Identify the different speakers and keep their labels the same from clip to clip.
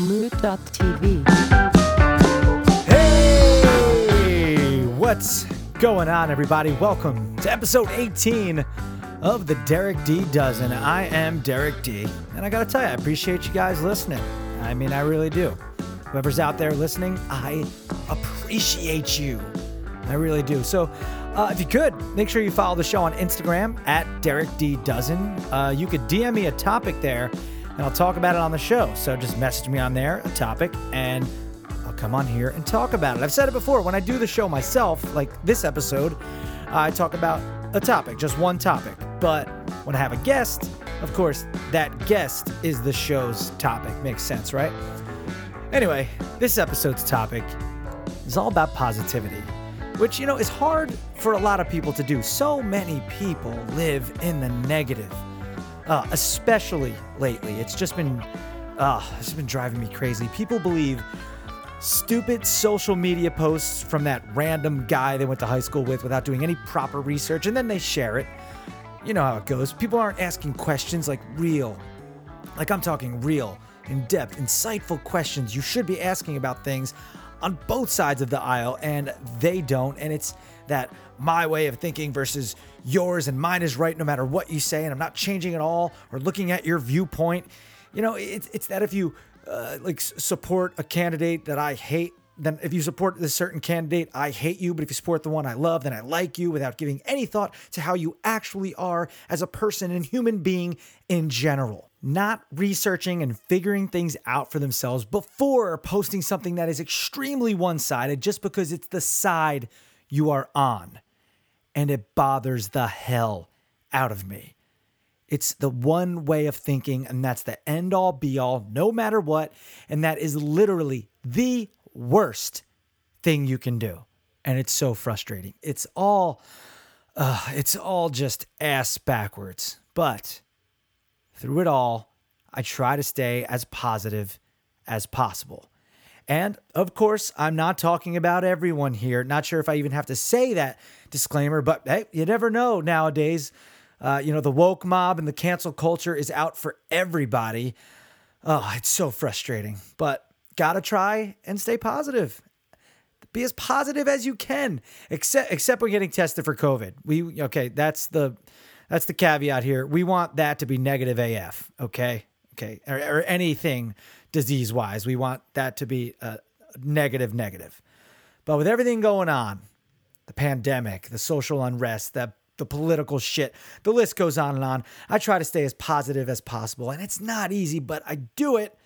Speaker 1: Moot.tv.
Speaker 2: Hey, what's going on, everybody? Welcome to episode 18 of the Derek D Dozen. I am Derek D, and I gotta tell you, I appreciate you guys listening. I mean, I really do. Whoever's out there listening, I appreciate you. I really do. So, uh, if you could, make sure you follow the show on Instagram at Derek D Dozen. Uh, you could DM me a topic there, and I'll talk about it on the show. So just message me on there, a topic, and I'll come on here and talk about it. I've said it before when I do the show myself, like this episode, I talk about a topic, just one topic. But when I have a guest, of course, that guest is the show's topic. Makes sense, right? Anyway, this episode's topic is all about positivity, which, you know, is hard for a lot of people to do. So many people live in the negative, uh, especially lately. It's just been, uh, it's been driving me crazy. People believe stupid social media posts from that random guy they went to high school with without doing any proper research, and then they share it. You know how it goes. People aren't asking questions like real, like I'm talking real, in depth, insightful questions you should be asking about things on both sides of the aisle, and they don't. And it's that my way of thinking versus yours, and mine is right no matter what you say, and I'm not changing at all or looking at your viewpoint. You know, it's, it's that if you uh, like support a candidate that I hate, then if you support this certain candidate, I hate you. But if you support the one I love, then I like you without giving any thought to how you actually are as a person and human being in general. Not researching and figuring things out for themselves before posting something that is extremely one sided just because it's the side you are on. And it bothers the hell out of me. It's the one way of thinking, and that's the end all be all, no matter what. And that is literally the worst thing you can do. And it's so frustrating. It's all, uh, it's all just ass backwards. But through it all, I try to stay as positive as possible. And of course, I'm not talking about everyone here. Not sure if I even have to say that disclaimer, but hey, you never know nowadays. Uh, you know, the woke mob and the cancel culture is out for everybody. Oh, it's so frustrating, but gotta try and stay positive. Be as positive as you can, except except when getting tested for COVID. We okay, that's the that's the caveat here. We want that to be negative AF. Okay, okay, or, or anything disease wise, we want that to be a negative negative. But with everything going on, the pandemic, the social unrest, the the political shit, the list goes on and on. I try to stay as positive as possible, and it's not easy, but I do it,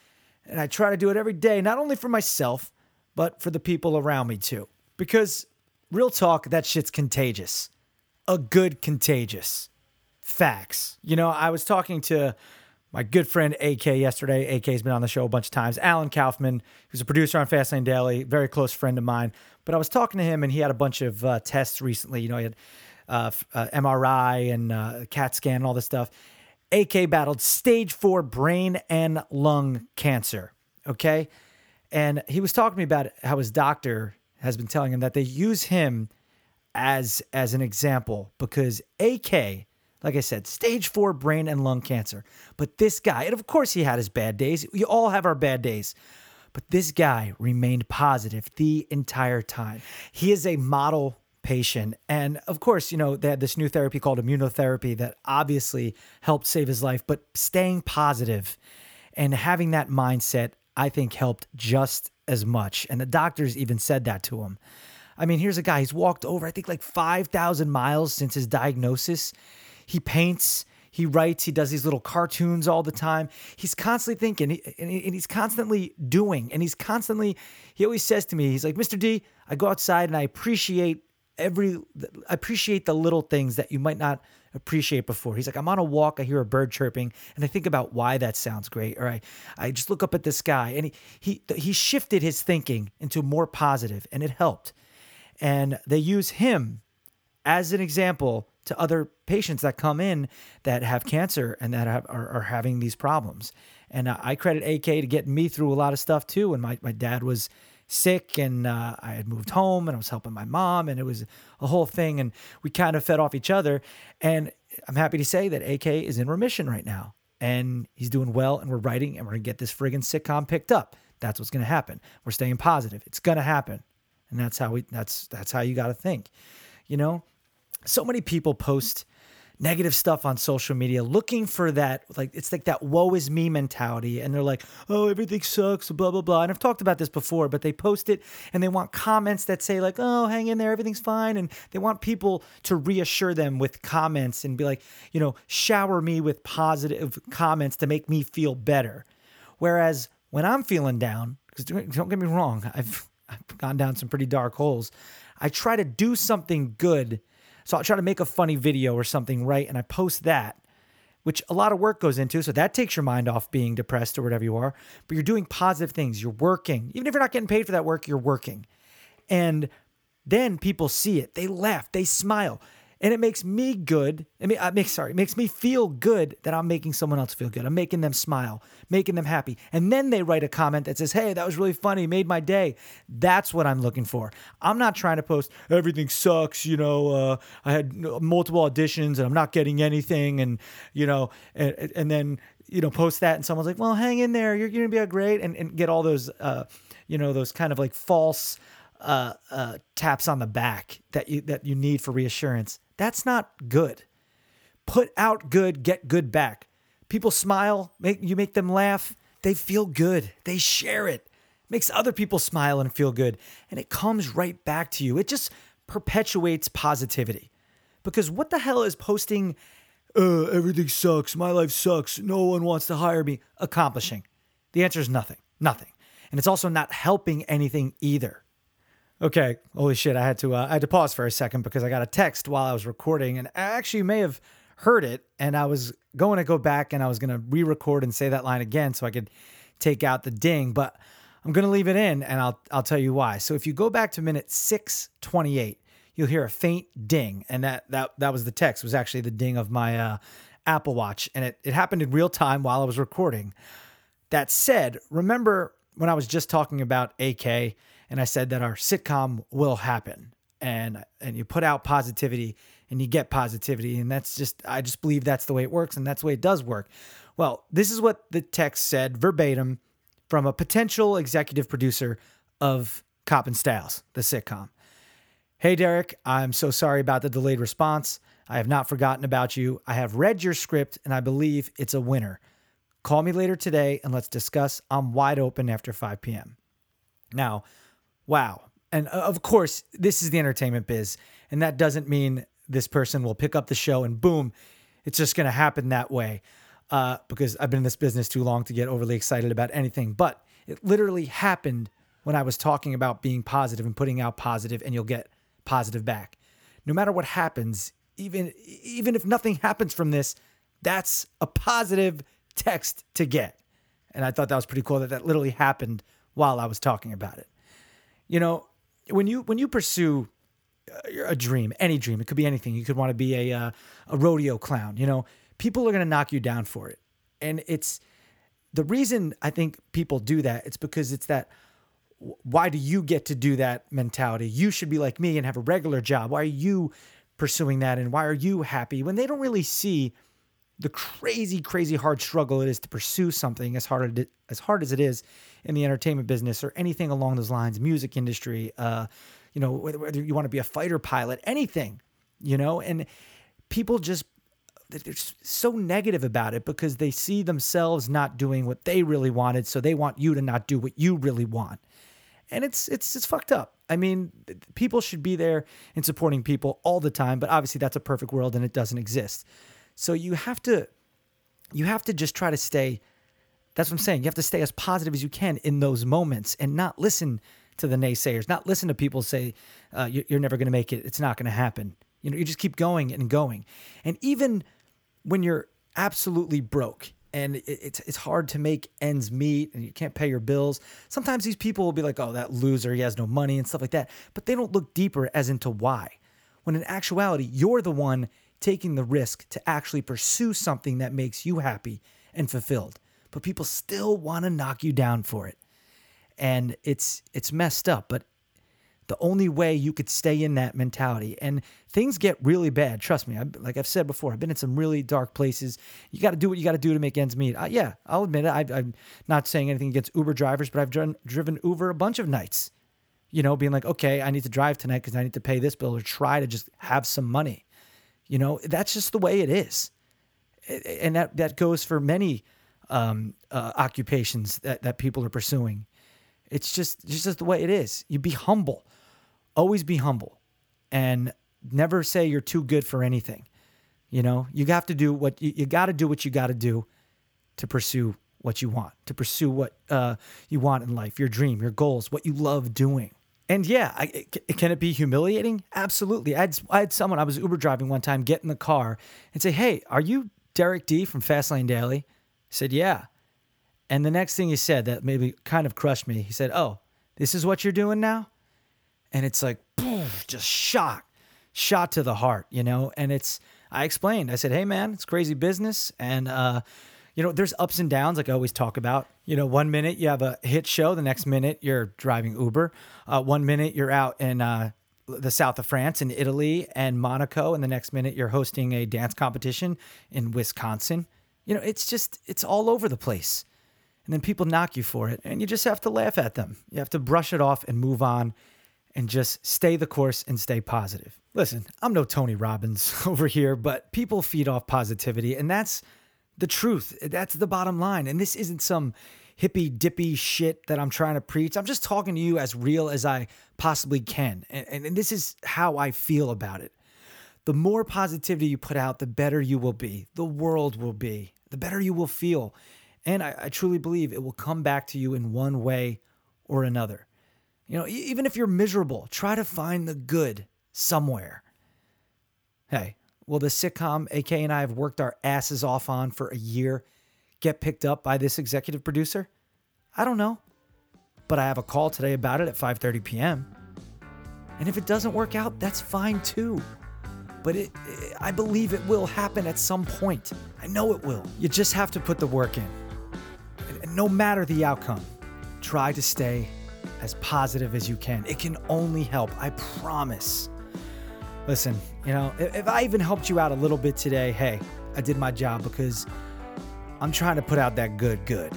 Speaker 2: and I try to do it every day, not only for myself, but for the people around me too. Because real talk, that shit's contagious. A good contagious. Facts. You know, I was talking to my good friend AK yesterday. AK's been on the show a bunch of times. Alan Kaufman, who's a producer on Fastlane Daily, very close friend of mine. But I was talking to him, and he had a bunch of uh, tests recently. You know, he had uh, uh, MRI and uh, CAT scan and all this stuff. AK battled stage four brain and lung cancer. Okay. And he was talking to me about how his doctor has been telling him that they use him as as an example because AK, like I said, stage four brain and lung cancer. But this guy, and of course he had his bad days. We all have our bad days. But this guy remained positive the entire time. He is a model patient. And of course, you know, they had this new therapy called immunotherapy that obviously helped save his life, but staying positive and having that mindset, I think helped just as much. And the doctors even said that to him. I mean, here's a guy, he's walked over, I think, like 5,000 miles since his diagnosis. He paints, he writes, he does these little cartoons all the time. He's constantly thinking and he's constantly doing, and he's constantly, he always says to me, he's like, Mr. D, I go outside and I appreciate every, I appreciate the little things that you might not appreciate before. He's like, I'm on a walk, I hear a bird chirping, and I think about why that sounds great. Or I, I just look up at the sky, and he, he, he shifted his thinking into more positive, and it helped. And they use him as an example to other patients that come in that have cancer and that have, are, are having these problems. And uh, I credit AK to getting me through a lot of stuff too. And my, my dad was sick and uh, I had moved home and I was helping my mom and it was a whole thing. And we kind of fed off each other. And I'm happy to say that AK is in remission right now. and he's doing well and we're writing and we're going to get this friggin' sitcom picked up. That's what's going to happen. We're staying positive. It's going to happen. And that's how we that's that's how you got to think. You know, so many people post negative stuff on social media looking for that like it's like that woe is me mentality and they're like oh everything sucks blah blah blah and i've talked about this before but they post it and they want comments that say like oh hang in there everything's fine and they want people to reassure them with comments and be like you know shower me with positive comments to make me feel better. Whereas when i'm feeling down because don't get me wrong i've i've gone down some pretty dark holes i try to do something good so I'll try to make a funny video or something, right? And I post that, which a lot of work goes into. So that takes your mind off being depressed or whatever you are. But you're doing positive things. You're working. Even if you're not getting paid for that work, you're working. And then people see it. They laugh. They smile and it makes me good. I mean, it makes sorry, it makes me feel good that I'm making someone else feel good. I'm making them smile, making them happy, and then they write a comment that says, "Hey, that was really funny, made my day." That's what I'm looking for. I'm not trying to post everything sucks. You know, uh, I had multiple auditions and I'm not getting anything, and you know, and, and then you know, post that and someone's like, "Well, hang in there, you're gonna be a great," and, and get all those, uh, you know, those kind of like false uh, uh, taps on the back that you that you need for reassurance. That's not good. Put out good, get good back. People smile, make you make them laugh. They feel good. They share it. Makes other people smile and feel good. And it comes right back to you. It just perpetuates positivity. Because what the hell is posting uh, everything sucks, my life sucks, no one wants to hire me accomplishing? The answer is nothing. Nothing. And it's also not helping anything either. Okay, holy shit! I had to uh, I had to pause for a second because I got a text while I was recording, and I actually may have heard it, and I was going to go back and I was going to re-record and say that line again so I could take out the ding, but I'm going to leave it in, and I'll I'll tell you why. So if you go back to minute six twenty eight, you'll hear a faint ding, and that that that was the text. Was actually the ding of my uh, Apple Watch, and it it happened in real time while I was recording. That said, remember when I was just talking about AK and I said that our sitcom will happen. And and you put out positivity and you get positivity and that's just I just believe that's the way it works and that's the way it does work. Well, this is what the text said verbatim from a potential executive producer of Cop and Styles, the sitcom. Hey Derek, I'm so sorry about the delayed response. I have not forgotten about you. I have read your script and I believe it's a winner. Call me later today and let's discuss. I'm wide open after 5 p.m. Now, wow. And uh, of course, this is the entertainment biz. And that doesn't mean this person will pick up the show and boom, it's just going to happen that way. Uh, because I've been in this business too long to get overly excited about anything. But it literally happened when I was talking about being positive and putting out positive, and you'll get positive back. No matter what happens, even even if nothing happens from this, that's a positive text to get. And I thought that was pretty cool that that literally happened while I was talking about it. You know, when you when you pursue uh, a dream, any dream, it could be anything. You could want to be a uh, a rodeo clown. You know, people are going to knock you down for it, and it's the reason I think people do that. It's because it's that. Why do you get to do that mentality? You should be like me and have a regular job. Why are you pursuing that, and why are you happy when they don't really see? the crazy, crazy hard struggle it is to pursue something as hard as hard as it is in the entertainment business or anything along those lines, music industry, uh, you know, whether, whether you want to be a fighter pilot, anything, you know, and people just they're so negative about it because they see themselves not doing what they really wanted, so they want you to not do what you really want. And it's it's it's fucked up. I mean, people should be there and supporting people all the time, but obviously that's a perfect world and it doesn't exist. So you have to you have to just try to stay that's what I'm saying. You have to stay as positive as you can in those moments and not listen to the naysayers, not listen to people say uh, you're never going to make it. It's not going to happen. You know, you just keep going and going. And even when you're absolutely broke and it's it's hard to make ends meet and you can't pay your bills. Sometimes these people will be like, "Oh, that loser, he has no money" and stuff like that. But they don't look deeper as into why. When in actuality, you're the one taking the risk to actually pursue something that makes you happy and fulfilled. But people still want to knock you down for it. And it's it's messed up, but the only way you could stay in that mentality. And things get really bad. Trust me. I, like I've said before, I've been in some really dark places. You got to do what you got to do to make ends meet. Uh, yeah, I'll admit it. I, I'm not saying anything against Uber drivers, but I've driven, driven Uber a bunch of nights. You know, being like, okay, I need to drive tonight because I need to pay this bill or try to just have some money. You know, that's just the way it is. And that, that goes for many um, uh, occupations that, that people are pursuing. It's just, it's just the way it is. You be humble always be humble and never say you're too good for anything. You know, you have to do what you, you got to do what you got to do to pursue what you want, to pursue what uh, you want in life, your dream, your goals, what you love doing. And yeah, I, can it be humiliating? Absolutely. I had, I had someone, I was Uber driving one time, get in the car and say, Hey, are you Derek D from Fastlane Daily? I said, Yeah. And the next thing he said that maybe kind of crushed me, he said, Oh, this is what you're doing now? and it's like just shock, shot to the heart, you know. And it's I explained. I said, "Hey, man, it's crazy business, and uh, you know, there's ups and downs, like I always talk about. You know, one minute you have a hit show, the next minute you're driving Uber, uh, one minute you're out in uh, the south of France, in Italy and Monaco, and the next minute you're hosting a dance competition in Wisconsin. You know, it's just it's all over the place." And then people knock you for it, and you just have to laugh at them. You have to brush it off and move on and just stay the course and stay positive. Listen, I'm no Tony Robbins over here, but people feed off positivity, and that's the truth. That's the bottom line. And this isn't some hippy dippy shit that I'm trying to preach. I'm just talking to you as real as I possibly can. And, and, this is how I feel about it. The more positivity you put out, the better you will be, the world will be, the better you will feel. And I, I truly believe it will come back to you in one way or another. You know, even if you're miserable, try to find the good somewhere. Hey, will the sitcom AK and I have worked our asses off on for a year get picked up by this executive producer? I don't know. But I have a call today about it at 5:30 p.m. And if it doesn't work out, that's fine too. But it, it, I believe it will happen at some point. I know it will. You just have to put the work in. And no matter the outcome, try to stay as positive as you can. It can only help, I promise. Listen, you know, if I even helped you out a little bit today, hey, I did my job because I'm trying to put out that good, good.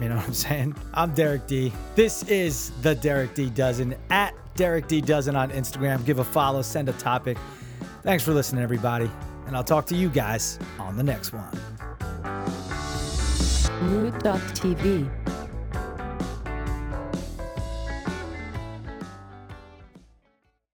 Speaker 2: You know what I'm saying? I'm Derek D. This is the Derek D Dozen at Derek D Dozen on Instagram. Give a follow, send a topic. Thanks for listening, everybody. And I'll talk to you guys on the next one.
Speaker 1: Moot.tv